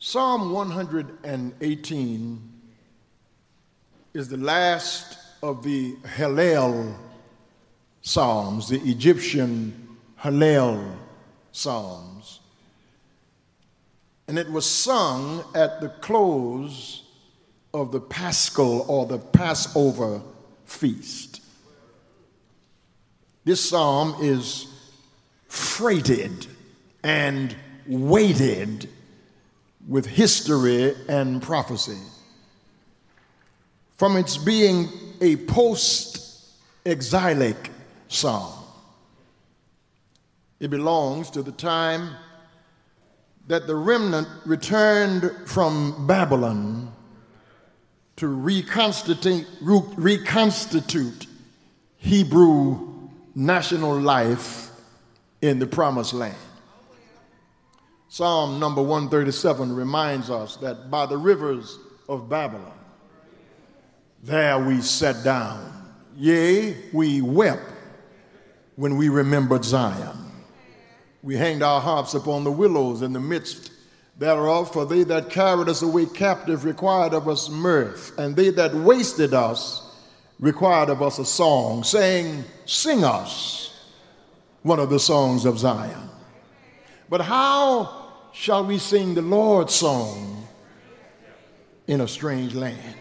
Psalm 118 is the last of the Hallel Psalms, the Egyptian Hallel Psalms. And it was sung at the close of the Paschal or the Passover feast. This psalm is freighted and weighted with history and prophecy. From its being a post exilic psalm, it belongs to the time that the remnant returned from Babylon to reconstitute, reconstitute Hebrew national life in the promised land. Psalm number 137 reminds us that by the rivers of Babylon, there we sat down. Yea, we wept when we remembered Zion. We hanged our harps upon the willows in the midst thereof, for they that carried us away captive required of us mirth, and they that wasted us required of us a song, saying, Sing us one of the songs of Zion. But how shall we sing the Lord's song in a strange land?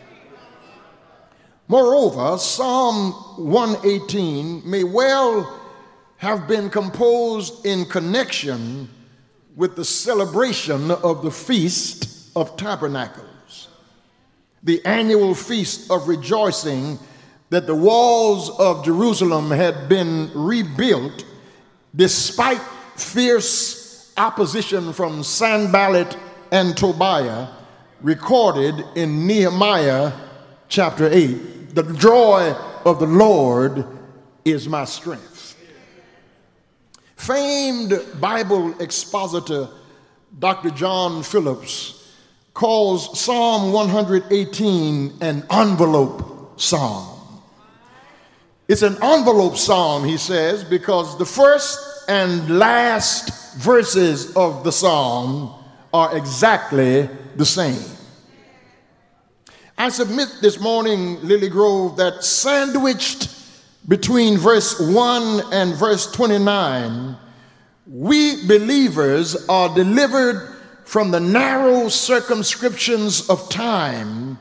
Moreover, Psalm 118 may well have been composed in connection with the celebration of the Feast of Tabernacles, the annual feast of rejoicing that the walls of Jerusalem had been rebuilt despite fierce opposition from Sanballat and Tobiah, recorded in Nehemiah chapter 8. The joy of the Lord is my strength. Famed Bible expositor Dr. John Phillips calls Psalm 118 an envelope psalm. It's an envelope psalm, he says, because the first and last verses of the psalm are exactly the same. I submit this morning, Lilly Grove, that sandwiched between verse 1 and verse 29, we believers are delivered from the narrow circumscriptions of time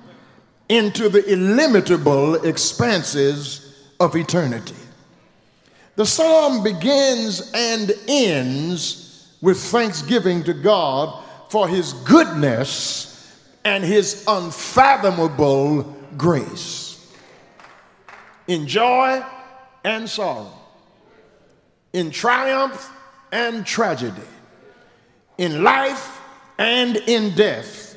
into the illimitable expanses of eternity. The psalm begins and ends with thanksgiving to God for his goodness and his unfathomable grace. In joy and sorrow, in triumph and tragedy, in life and in death,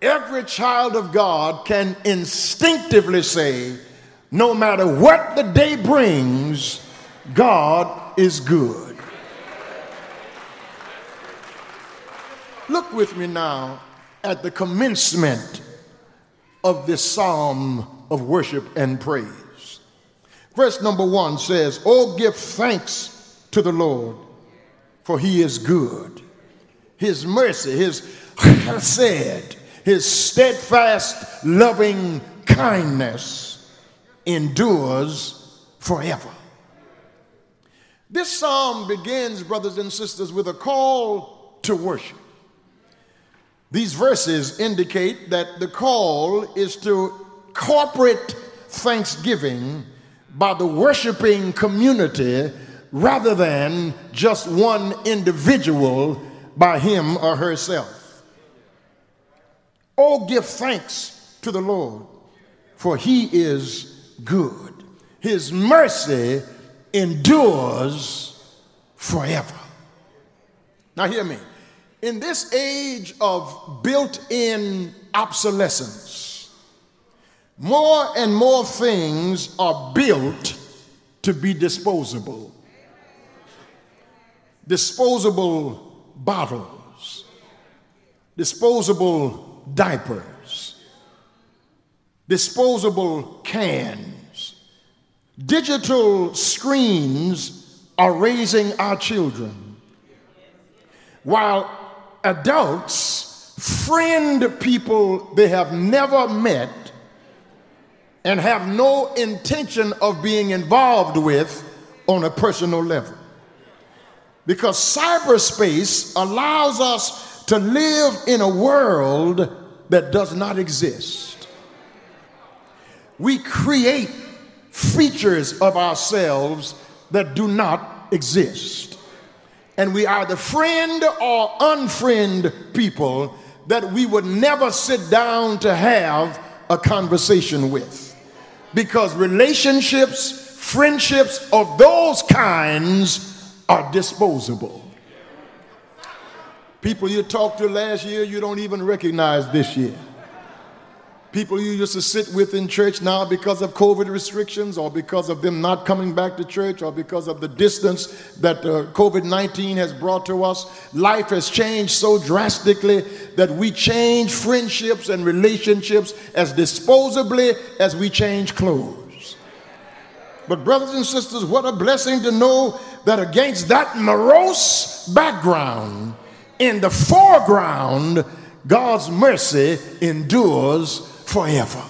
every child of God can instinctively say, no matter what the day brings, God is good. Look with me now at the commencement of this psalm of worship and praise. Verse number one says, Oh, give thanks to the Lord, for he is good. His mercy, his said, his steadfast loving kindness endures forever. This psalm begins, brothers and sisters, with a call to worship. These verses indicate that the call is to corporate thanksgiving by the worshiping community rather than just one individual by him or herself. Oh, give thanks to the Lord, for he is good. His mercy endures forever. Now, hear me. In this age of built in obsolescence, more and more things are built to be disposable. disposable bottles, disposable diapers, disposable cans, digital screens are raising our children, while adults friend people they have never met and have no intention of being involved with on a personal level. Because cyberspace allows us to live in a world that does not exist. We create features of ourselves that do not exist. And we either friend or unfriend people that we would never sit down to have a conversation with because relationships, friendships of those kinds are disposable. People you talked to last year, you don't even recognize this year people you used to sit with in church now because of COVID restrictions or because of them not coming back to church or because of the distance that uh, COVID 19 has brought to us. Life has changed so drastically that we change friendships and relationships as disposably as we change clothes. But, brothers and sisters, what a blessing to know that against that morose background, in the foreground, God's mercy endures forever.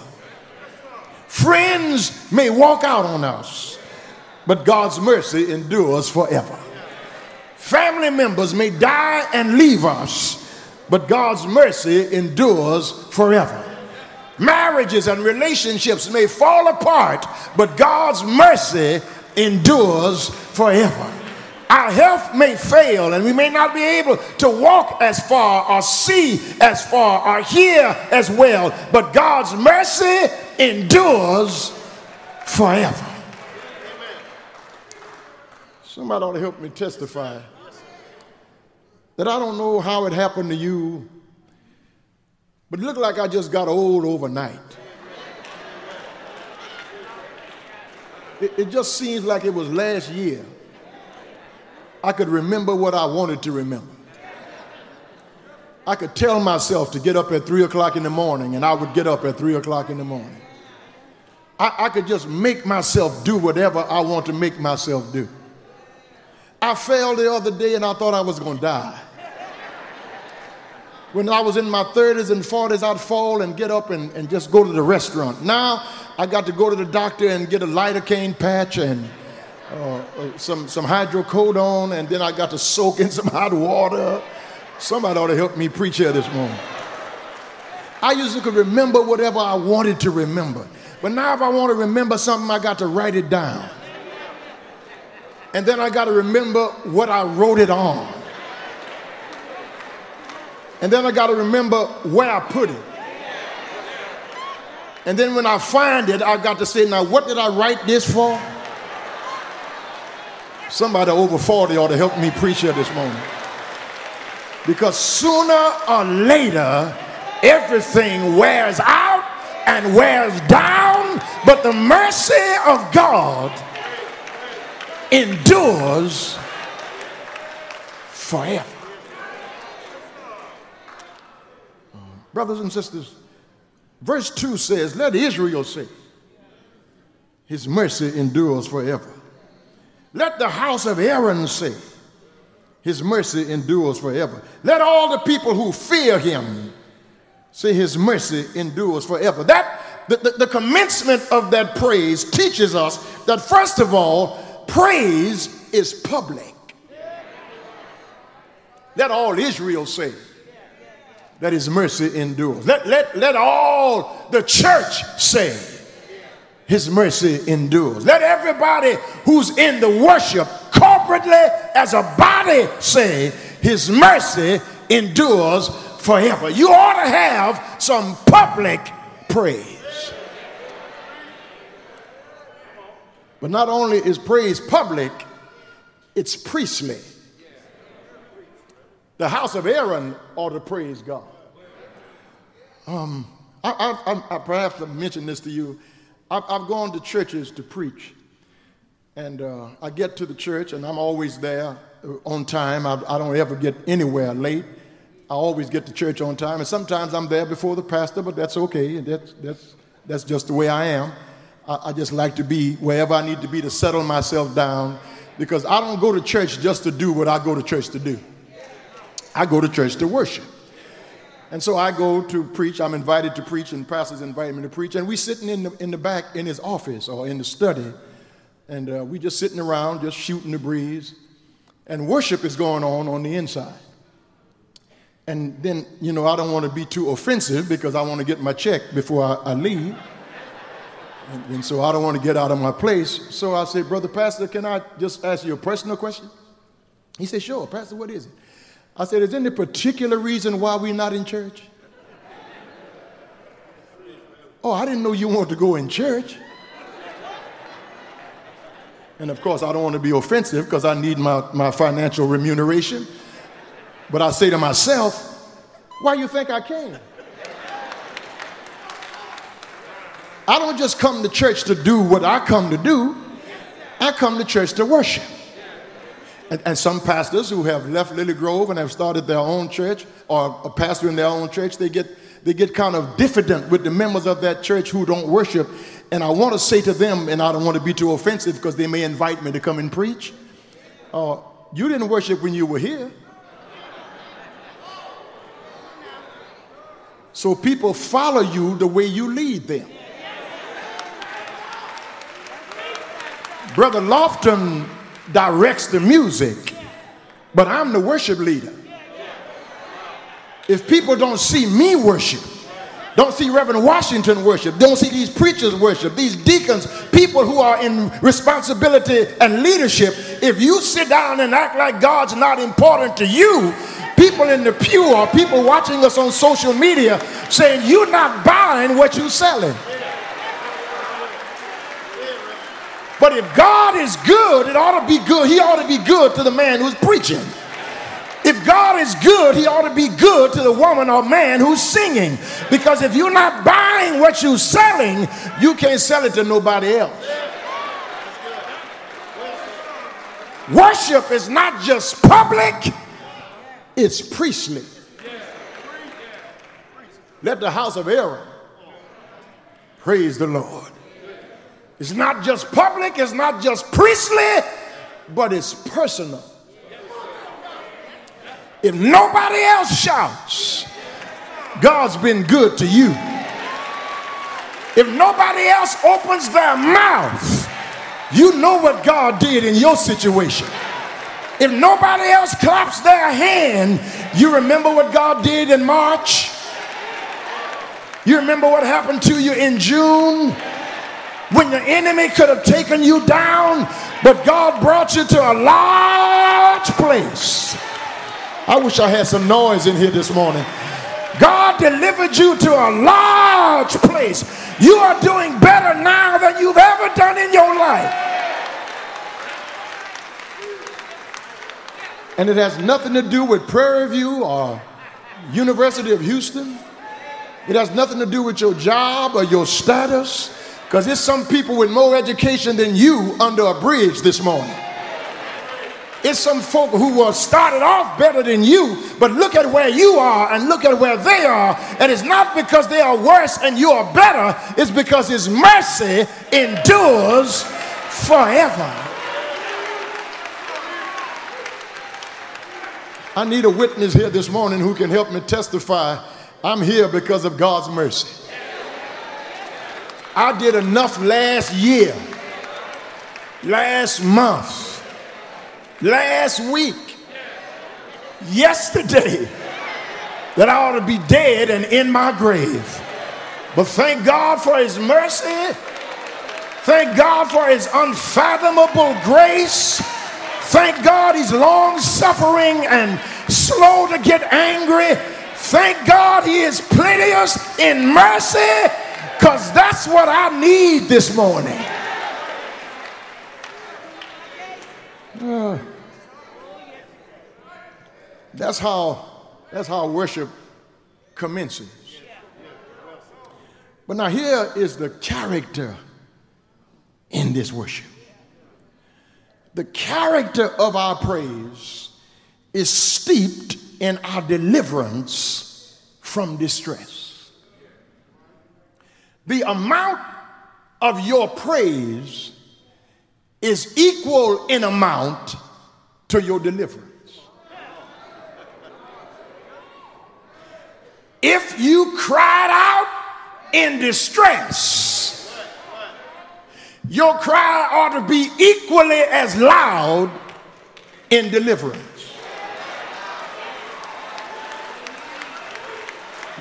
Friends may walk out on us, but God's mercy endures forever. Family members may die and leave us, but God's mercy endures forever. Marriages and relationships may fall apart, but God's mercy endures forever. Our health may fail and we may not be able to walk as far or see as far or hear as well, but God's mercy endures forever. Somebody ought to help me testify that I don't know how it happened to you, but it looked like I just got old overnight. It, it just seems like it was last year I could remember what I wanted to remember. I could tell myself to get up at three o'clock in the morning, and I would get up at three o'clock in the morning. I, I, could just make myself do whatever I want to make myself do. I fell the other day and I thought I was going to die. When I was in my 30s and 40s, I'd fall and get up and, and just go to the restaurant. Now I got to go to the doctor and get a lidocaine patch and uh, uh, some, some hydrocodone, and then I got to soak in some hot water. Somebody ought to help me preach here this morning. I used to remember whatever I wanted to remember. But now, if I want to remember something, I got to write it down. And then I got to remember what I wrote it on. And then I got to remember where I put it. And then when I find it, I got to say, now, what did I write this for? Somebody over 40 ought to help me preach here this morning. Because sooner or later, everything wears out and wears down, but the mercy of God endures forever. Brothers and sisters, verse 2 says, Let Israel say, His mercy endures forever. Let the house of Aaron say, His mercy endures forever. Let all the people who fear him say, His mercy endures forever. That the, the, the commencement of that praise teaches us that, first of all, praise is public. Let all Israel say that his mercy endures. Let, let, let all the church say his mercy endures. Let everybody who's in the worship corporately as a body say, His mercy endures forever. You ought to have some public praise. But not only is praise public, it's priestly. The house of Aaron ought to praise God. Um, I, I, I, I perhaps mentioned this to you I've, I've gone to churches to preach. And uh, I get to the church, and I'm always there on time. I, I don't ever get anywhere late. I always get to church on time, and sometimes I'm there before the pastor, but that's okay. That's, that's, that's just the way I am. I, I just like to be wherever I need to be to settle myself down because I don't go to church just to do what I go to church to do. I go to church to worship. And so I go to preach. I'm invited to preach, and pastors invite me to preach. And we're sitting in the, in the back in his office or in the study, and uh, we just sitting around, just shooting the breeze. And worship is going on on the inside. And then, you know, I don't want to be too offensive because I want to get my check before I, I leave. And, and, so I don't want to get out of my place. So I said, Brother Pastor, can I just ask you a personal question? He said, Sure, Pastor, what is it? I said, Is there any particular reason why we're not in church? Oh, I didn't know you wanted to go in church. And of course, I don't want to be offensive because I need my, my financial remuneration. But I say to myself, why you think I came? I don't just come to church to do what I come to do. I come to church to worship. And, and, some pastors who have left Lilly Grove and have started their own church or a pastor in their own church, they get, they get kind of diffident with the members of that church who don't worship and I want to say to them, and I don't want to be too offensive because they may invite me to come and preach. Uh, you didn't worship when you were here. So people follow you the way you lead them. Brother Lofton directs the music, but I'm the worship leader. If people don't see me worship, don't see Reverend Washington worship. Don't see these preachers worship, these deacons, people who are in responsibility and leadership. If you sit down and act like God's not important to you, people in the pew or people watching us on social media saying you're not buying what you're selling. But if God is good, it ought to be good. He ought to be good to the man who's preaching. If God is good, he ought to be good to the woman or man who's singing. Because if you're not buying what you're selling, you can't sell it to nobody else. Worship is not just public, it's priestly. Let the house of Aaron praise the Lord. It's not just public, it's not just priestly, but it's personal. If nobody else shouts, God's been good to you. If nobody else opens their mouth, you know what God did in your situation. If nobody else claps their hand, you remember what God did in March? You remember what happened to you in June? When your enemy could have taken you down, but God brought you to a large place I wish I had some noise in here this morning. God delivered you to a large place. You are doing better now than you've ever done in your life. And it has nothing to do with Prairie View or University of Houston. It has nothing to do with your job or your status. Because there's some people with more education than you under a bridge this morning. It's some folk who were started off better than you, but look at where you are and look at where they are. And it's not because they are worse and you are better, it's because His mercy endures forever. I need a witness here this morning who can help me testify I'm here because of God's mercy. I did enough last year, last month last week, yesterday, that I ought to be dead and in my grave. But thank God for His mercy. Thank God for His unfathomable grace. Thank God He's long suffering and slow to get angry. Thank God He is plenteous in mercy because that's what I need this morning. Uh. That's how, that's how worship commences. But now here is the character in this worship. the character of our praise is steeped in our deliverance from distress. The amount of your praise is equal in amount to your deliverance. If you cried out in distress, your cry ought to be equally as loud in deliverance.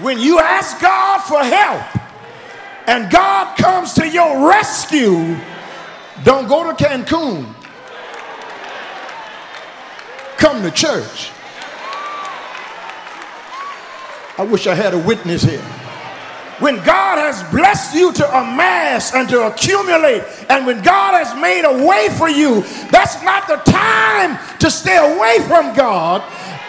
When you ask God for help and God comes to your rescue, don't go to Cancun. Come to church. I wish I had a witness here. When God has blessed you to amass and to accumulate, and when God has made a way for you, that's not the time to stay away from God.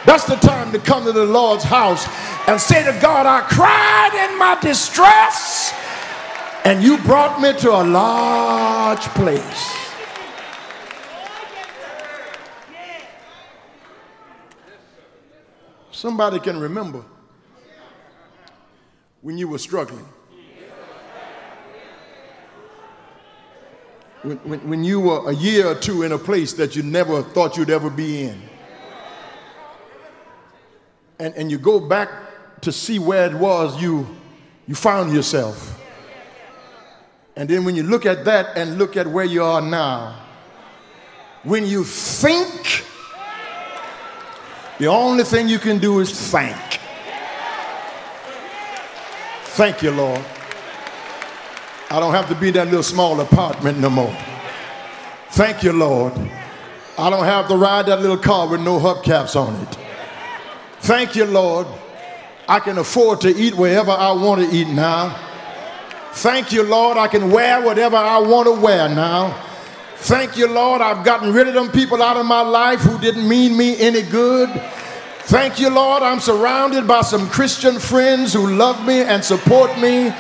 That's the time to come to the Lord's house and say to God, I cried in my distress, and you brought me to a large place. Somebody can remember when you were struggling. When, when, when you were a year or two in a place that you never thought you'd ever be in. And, and you go back to see where it was you, you found yourself. And then when you look at that and look at where you are now, when you think, the only thing you can do is thank. Thank you, Lord. I don't have to be in that little small apartment no more. Thank you, Lord. I don't have to ride that little car with no hubcaps on it. Thank you, Lord. I can afford to eat wherever I want to eat now. Thank you, Lord. I can wear whatever I want to wear now. Thank you, Lord. I've gotten rid of them people out of my life who didn't mean me any good. Thank you, Lord. I'm surrounded by some Christian friends who love me and support me.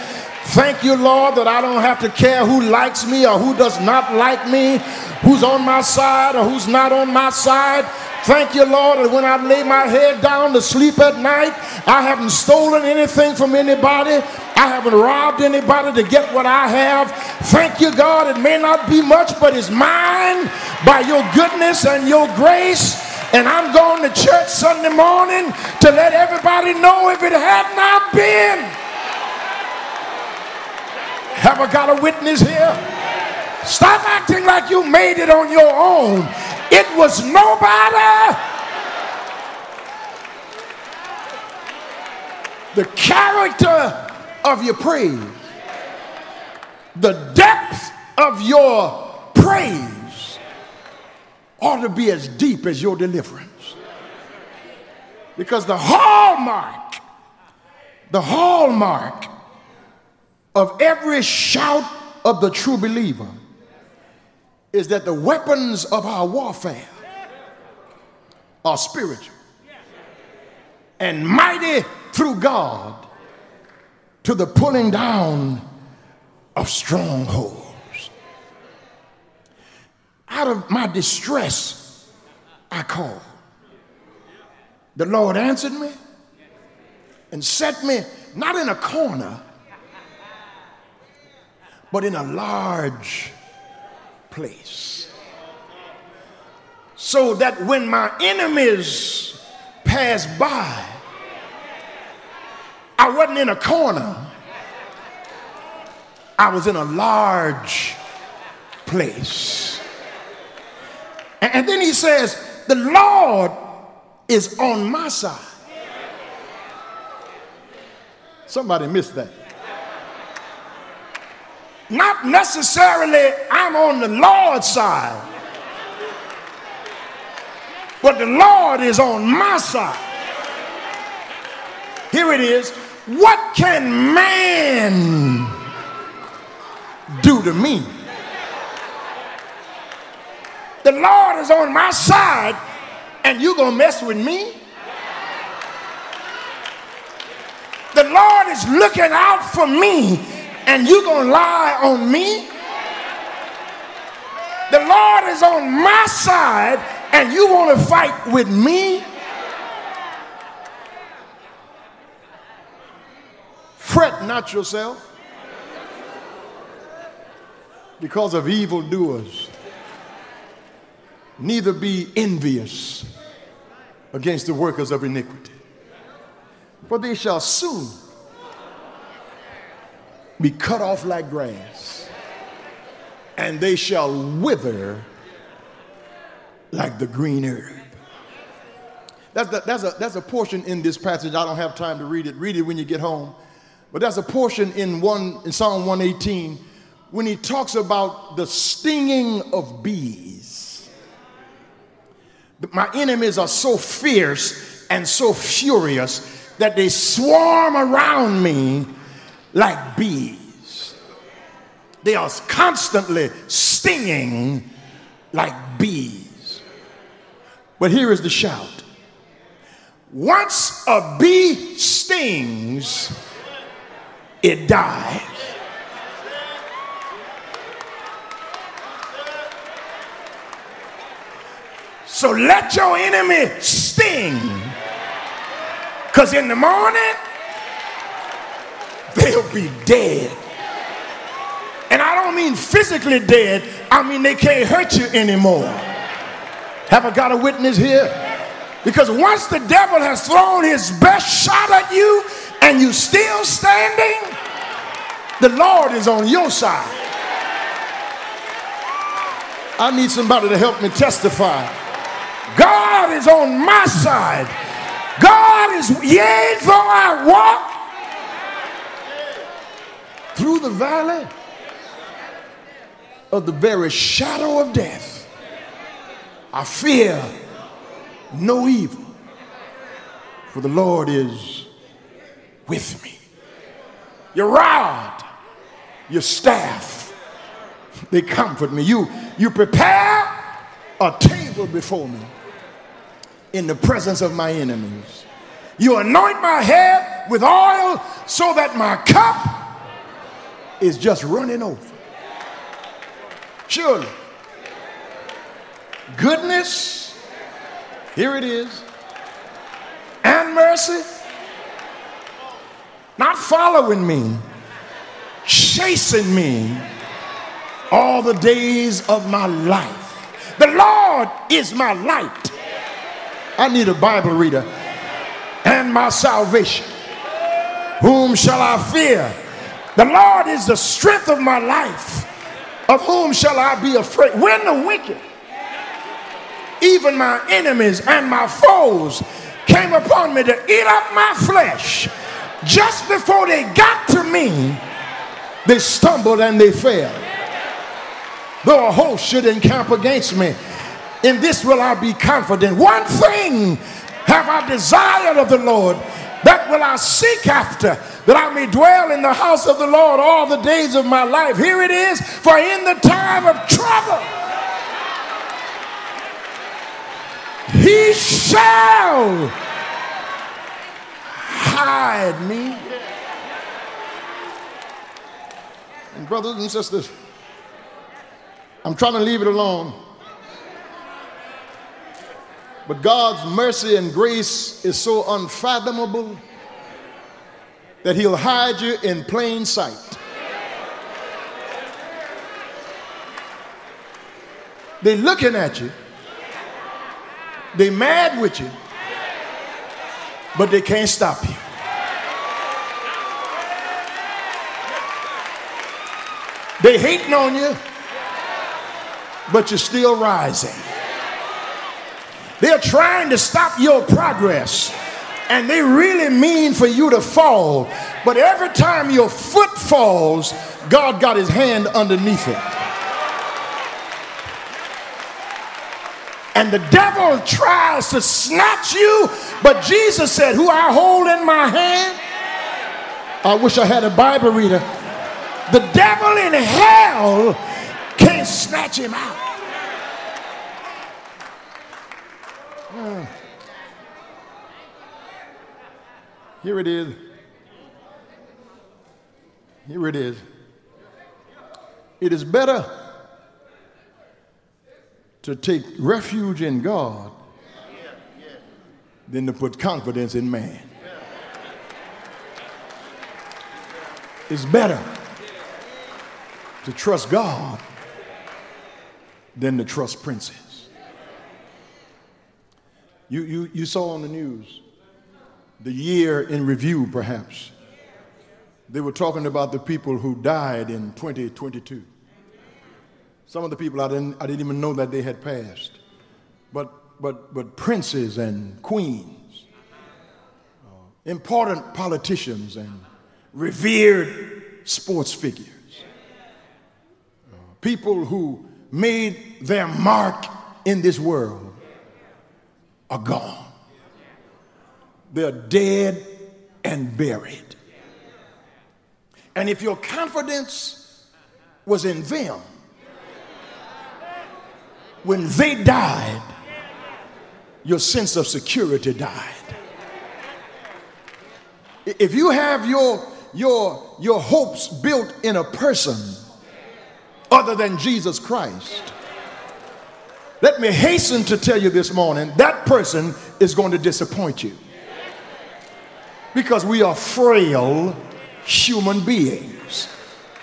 Thank you, Lord, that I don't have to care who likes me or who does not like me, who's on my side or who's not on my side. Thank you, Lord, that when I lay my head down to sleep at night, I haven't stolen anything from anybody. I haven't robbed anybody to get what I have. Thank you, God. It may not be much, but it's mine by your goodness and your grace. And I'm going to church Sunday morning to let everybody know if it had not been. Have I got a witness here? Stop acting like you made it on your own. It was nobody. The character of your praise, the depth of your praise ought to be as deep as your deliverance. Because the hallmark, the hallmark of every shout of the true believer is that the weapons of our warfare are spiritual and mighty through God to the pulling down of strongholds out of my distress, I called. The Lord answered me and set me not in a corner, but in a large place. So that when my enemies passed by, I wasn't in a corner, I was in a large place. And then he says, The Lord is on my side. Somebody missed that. Not necessarily I'm on the Lord's side, but the Lord is on my side. Here it is. What can man do to me? the Lord is on my side and you gonna mess with me? The Lord is looking out for me and you're gonna lie on me? The Lord is on my side, and you want to fight with me? Fret not yourself because of evildoers, neither be envious against the workers of iniquity. For they shall soon be cut off like grass, and they shall wither like the green herb. That's, the, that's, a, that's a portion in this passage. I don't have time to read it. Read it when you get home. But that's a portion in, one, in Psalm 118 when he talks about the stinging of bees. My enemies are so fierce and so furious that they swarm around me like bees. They are constantly stinging like bees. But here is the shout once a bee stings, it dies. So let your enemy sting. Because in the morning, they'll be dead. And I don't mean physically dead, I mean they can't hurt you anymore. Have I got a witness here? Because once the devil has thrown his best shot at you and you still standing, the Lord is on your side. I need somebody to help me testify. God is on my side. God is, yea, though I walk through the valley of the very shadow of death, I fear no evil, for the Lord is with me. Your rod, your staff, they comfort me. You, you prepare a table before me in the presence of my enemies. You anoint my head with oil so that my cup is just running over. Surely, goodness, here it is, and mercy, not following me, chasing me all the days of my life. The Lord is my light I need a Bible reader. And my salvation. Whom shall I fear? The Lord is the strength of my life. Of whom shall I be afraid? When the wicked, even my enemies and my foes, came upon me to eat up my flesh, just before they got to me, they stumbled and they fell. Though a host should encamp against me, in this will I be confident. One thing have I desired of the Lord, that will I seek after, that I may dwell in the house of the Lord all the days of my life. Here it is, for in the time of trouble, he shall hide me. And brothers and sisters, I'm trying to leave it alone. But God's mercy and grace is so unfathomable that He'll hide you in plain sight. They're looking at you, they mad with you, but they can't stop you. They hating on you, but you're still rising. They're trying to stop your progress. And they really mean for you to fall. But every time your foot falls, God got his hand underneath it. And the devil tries to snatch you, but Jesus said, Who I hold in my hand. I wish I had a Bible reader. The devil in hell can't snatch him out. Here it is. Here it is. It is better to take refuge in God than to put confidence in man. It's better to trust God than to trust princes. You, you, you saw on the news the year in review, perhaps. They were talking about the people who died in 2022. Some of the people I didn't, I didn't even know that they had passed. But, but, but princes and queens, uh, important politicians and revered sports figures, uh, people who made their mark in this world are gone. They're dead and buried. And if your confidence was in them, when they died, your sense of security died. If you have your, your, your hopes built in a person other than Jesus Christ, let me hasten to tell you this morning that person is going to disappoint you. Because we are frail human beings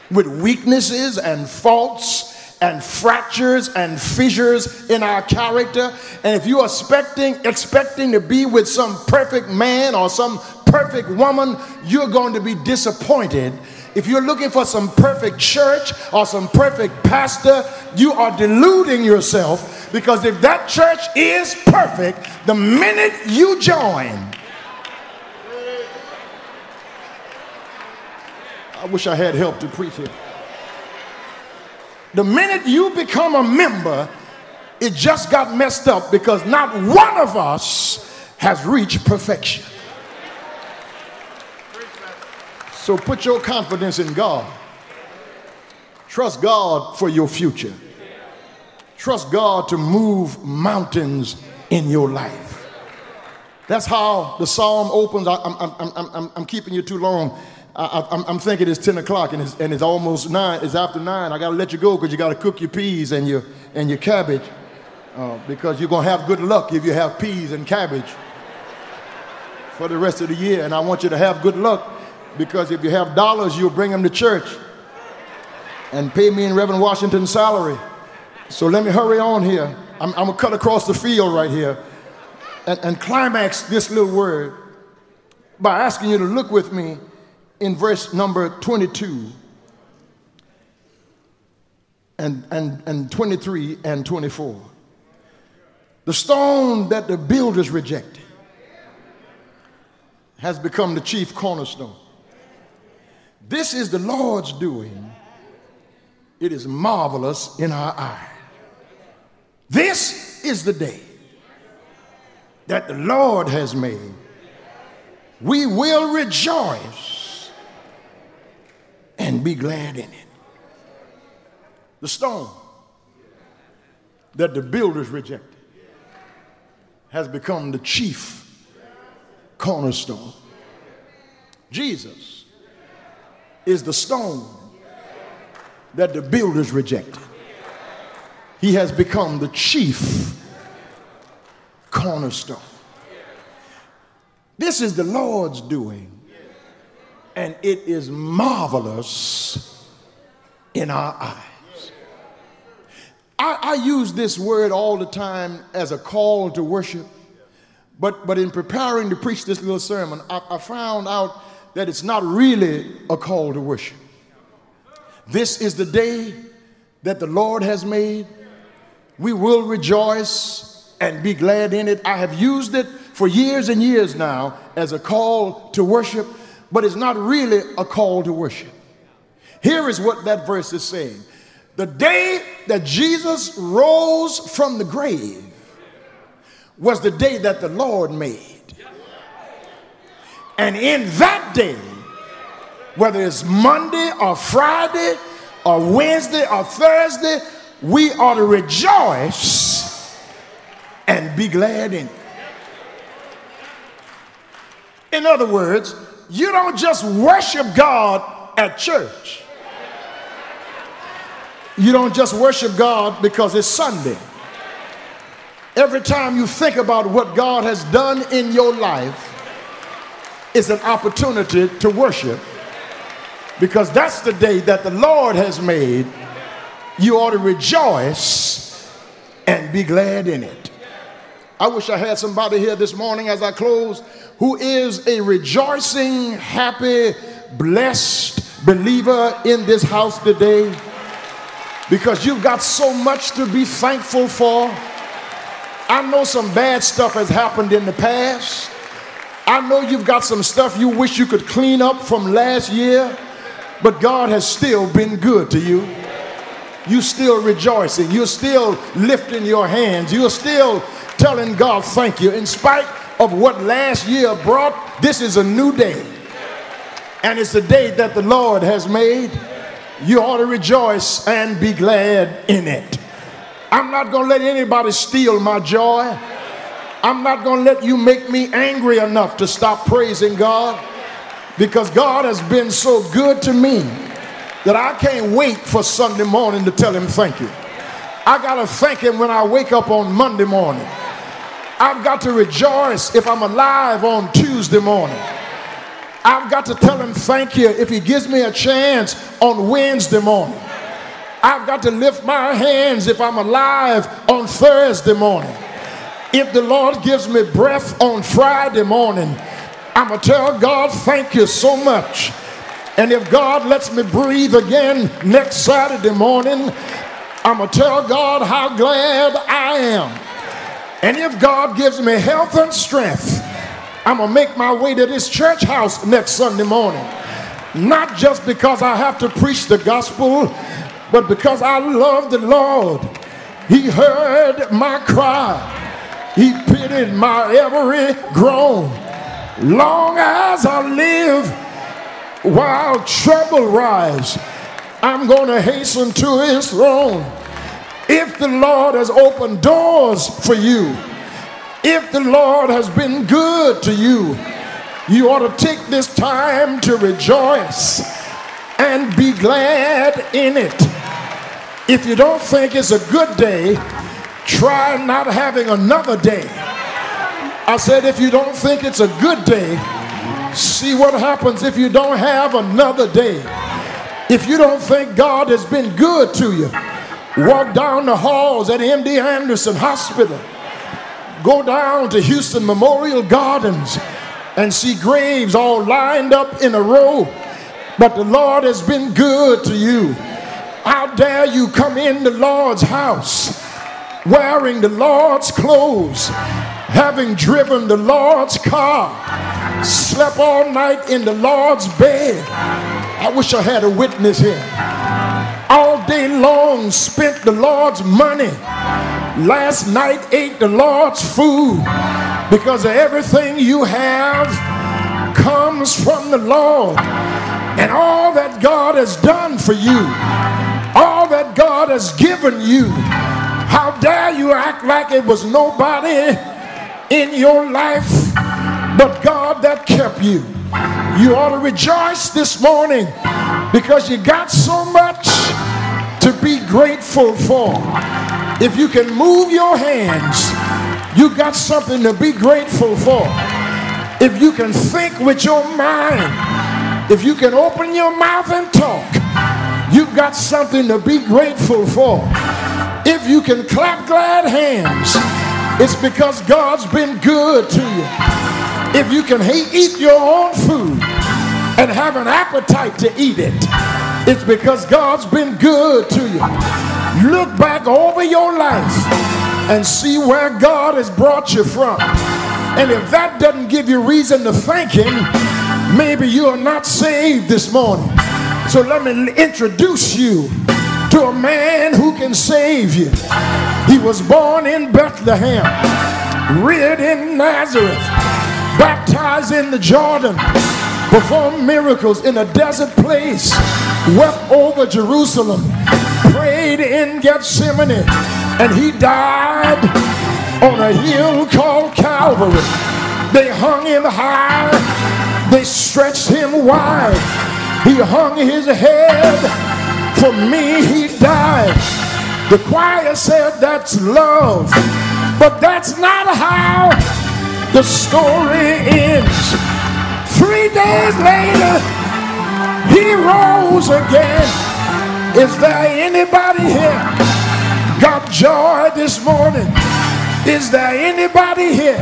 with weaknesses and faults and fractures and fissures in our character. And if you're expecting expecting to be with some perfect man or some perfect woman, you're going to be disappointed. If you're looking for some perfect church or some perfect pastor, you are deluding yourself because if that church is perfect, the minute you join, I wish I had help to preach here. The minute you become a member, it just got messed up because not one of us has reached perfection. So put your confidence in God. Trust God for your future. Trust God to move mountains in your life. That's how the psalm opens. I, am I'm, I'm, I'm, I'm keeping you too long. I, am thinking it's 10 o'clock and it's, and it's almost 9. It's after 9. I got to let you go because you got to cook your peas and your, and your cabbage uh, because you're going to have good luck if you have peas and cabbage for the rest of the year. And I want you to have good luck because if you have dollars, you'll bring them to church and pay me in Reverend Washington's salary. So let me hurry on here. I'm, I'm going to cut across the field right here and, and climax this little word by asking you to look with me in verse number 22 and, and, and 23 and 24. The stone that the builders rejected has become the chief cornerstone. This is the Lord's doing. It is marvelous in our eyes. This is the day that the Lord has made. We will rejoice and be glad in it. The stone that the builders rejected has become the chief cornerstone. Jesus is the stone that the builders rejected. He has become the chief cornerstone. This is the Lord's doing and it is marvelous in our eyes. I, I, use this word all the time as a call to worship, but, but in preparing to preach this little sermon, I, I found out that it's not really a call to worship. This is the day that the Lord has made. We will rejoice and be glad in it. I have used it for years and years now as a call to worship but it's not really a call to worship. Here is what that verse is saying The day that Jesus rose from the grave was the day that the Lord made. And in that day, whether it's Monday or Friday or Wednesday or Thursday, we ought to rejoice and be glad in it. In other words, you don't just worship God at church. You don't just worship God because it's Sunday. Every time you think about what God has done in your life, it's an opportunity to worship because that's the day that the Lord has made. You ought to rejoice and be glad in it. I wish I had somebody here this morning as I close who is a rejoicing, happy, blessed believer in this house today because you've got so much to be thankful for. I know some bad stuff has happened in the past. I know you've got some stuff you wish you could clean up from last year, but God has still been good to you. You still rejoicing. You're still lifting your hands. You're still telling God thank you. In spite of what last year brought, this is a new day. And it's a day that the Lord has made. You ought to rejoice and be glad in it. I'm not going to let anybody steal my joy. I'm not going to let you make me angry enough to stop praising God because God has been so good to me that I can't wait for Sunday morning to tell him thank you. I got to thank him when I wake up on Monday morning. I've got to rejoice if I'm alive on Tuesday morning. I've got to tell him thank you if he gives me a chance on Wednesday morning. I've got to lift my hands if I'm alive on Thursday morning. If the Lord gives me breath on Friday morning, I'm going to tell God, thank you so much. And if God lets me breathe again next Saturday morning, I'm going to tell God how glad I am. And if God gives me health and strength, I'm going to make my way to this church house next Sunday morning. Not just because I have to preach the gospel, but because I love the Lord. He heard my cry. He pitied my every groan. Long as I live, while trouble rise, I'm going to hasten to his throne. If the Lord has opened doors for you, if the Lord has been good to you, you ought to take this time to rejoice and be glad in it. If you don't think it's a good day, try not having another day. I said, if you don't think it's a good day, see what happens if you don't have another day. If you don't think God has been good to you, walk down the halls at MD Anderson Hospital, go down to Houston Memorial Gardens and see graves all lined up in a row. But the Lord has been good to you. How dare you come in the Lord's house wearing the Lord's clothes, having driven the Lord's car, slept all night in the Lord's bed. I wish I had a witness here. All day long spent the Lord's money. Last night ate the Lord's food because everything you have comes from the Lord. And all that God has done for you, all that God has given you, how dare you act like it was nobody in your life but God that kept you? You ought to rejoice this morning because you got so much to be grateful for. If you can move your hands, you got something to be grateful for. If you can think with your mind, if you can open your mouth and talk, you've got something to be grateful for. If you can clap glad hands, it's because God's been good to you. If you can eat your own food and have an appetite to eat it, it's because God's been good to you. Look back over your life and see where God has brought you from. And if that doesn't give you reason to thank Him, maybe you are not saved this morning. So let me introduce you to a man who can save you. He was born in Bethlehem, reared in Nazareth, baptized in the Jordan, performed miracles in a desert place, wept over Jerusalem, prayed in Gethsemane, and he died on a hill called Calvary. They hung him high, they stretched him wide. He hung his head for me, he died. The choir said that's love. But that's not how the story ends. Three days later, he rose again. Is there anybody here got joy this morning? Is there anybody here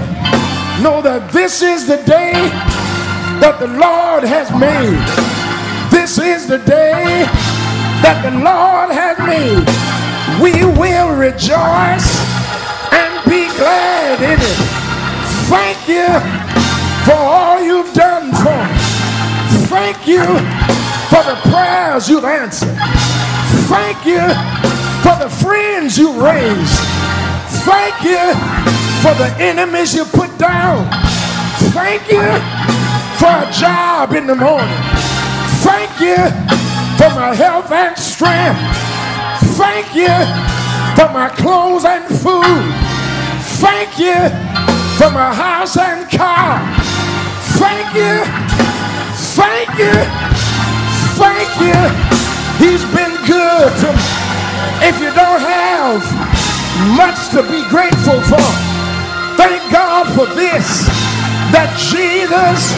know that this is the day that the Lord has made? This is the day that the Lord has made. We will rejoice and be glad in it. Thank you for all you've done for me. Thank you for the prayers you've answered. Thank you for the friends you raised. Thank you for the enemies you put down. Thank you for a job in the morning. Thank you for my health and strength. Thank you for my clothes and food. Thank you for my house and car. Thank you. Thank you. Thank you. He's been good to me. If you don't have much to be grateful for, thank God for this that Jesus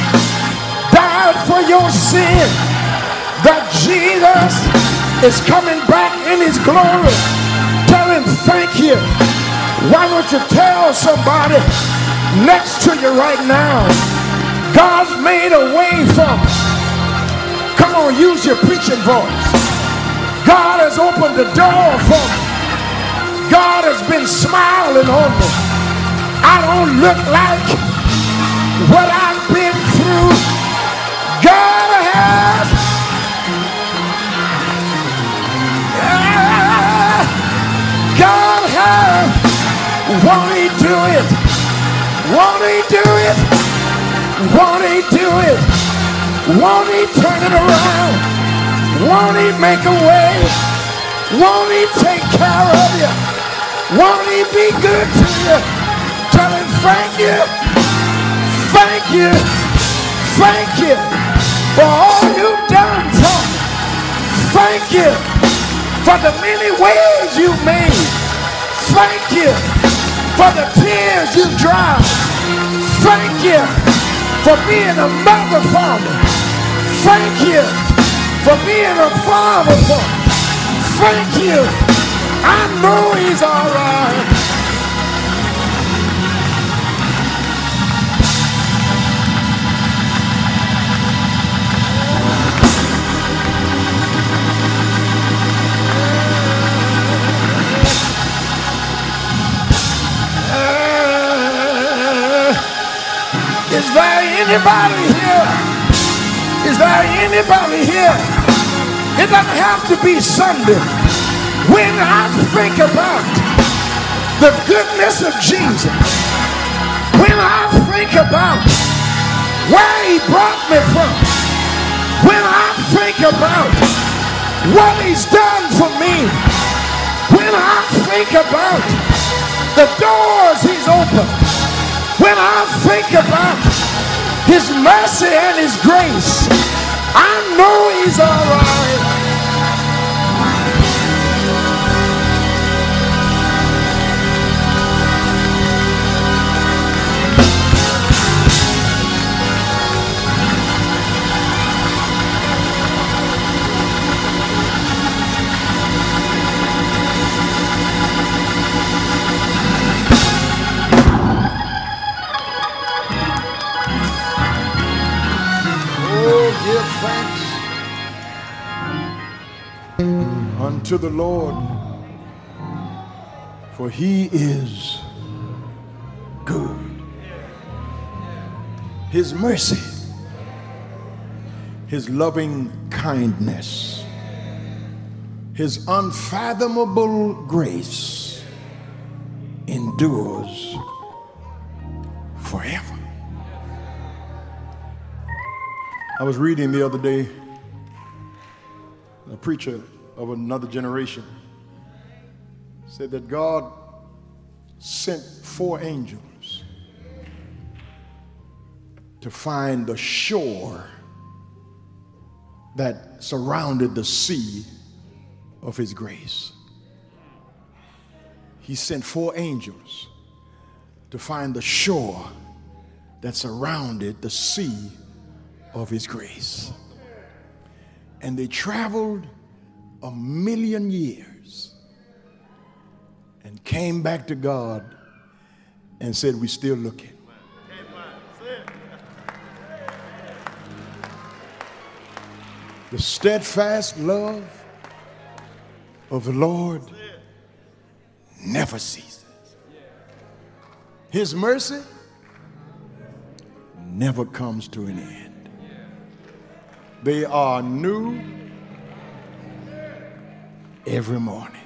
died for your sin, that Jesus is coming back in his glory. Tell him thank you. Why don't you tell somebody next to you right now? God's made a way for me. Come on, use your preaching voice. God has opened the door for me. God has been smiling on me. I don't look like what I've been through. God Won't he do it? Won't he turn it around? Won't he make a way? Won't he take care of you? Won't he be good to you? Tell him thank you. Thank you. Thank you for all you've done for me. Thank you for the many ways you've made. Thank you for the tears you've dried. Thank you for being a mother for me. Thank you for being a father. Thank you. I know he's all right. Anybody here? Is there anybody here? It doesn't have to be Sunday. When I think about the goodness of Jesus, when I think about where he brought me from, when I think about what he's done for me, when I think about the doors he's opened, when I think about his mercy and his grace, I know he's all right. Give thanks unto the Lord, for he is good. His mercy, his loving kindness, his unfathomable grace endures forever. I was reading the other day, a preacher of another generation said that God sent four angels to find the shore that surrounded the sea of his grace. He sent four angels to find the shore that surrounded the sea of his grace. And they traveled a million years and came back to God and said, We're still looking. The steadfast love of the Lord never ceases. His mercy never comes to an end. They are new every morning.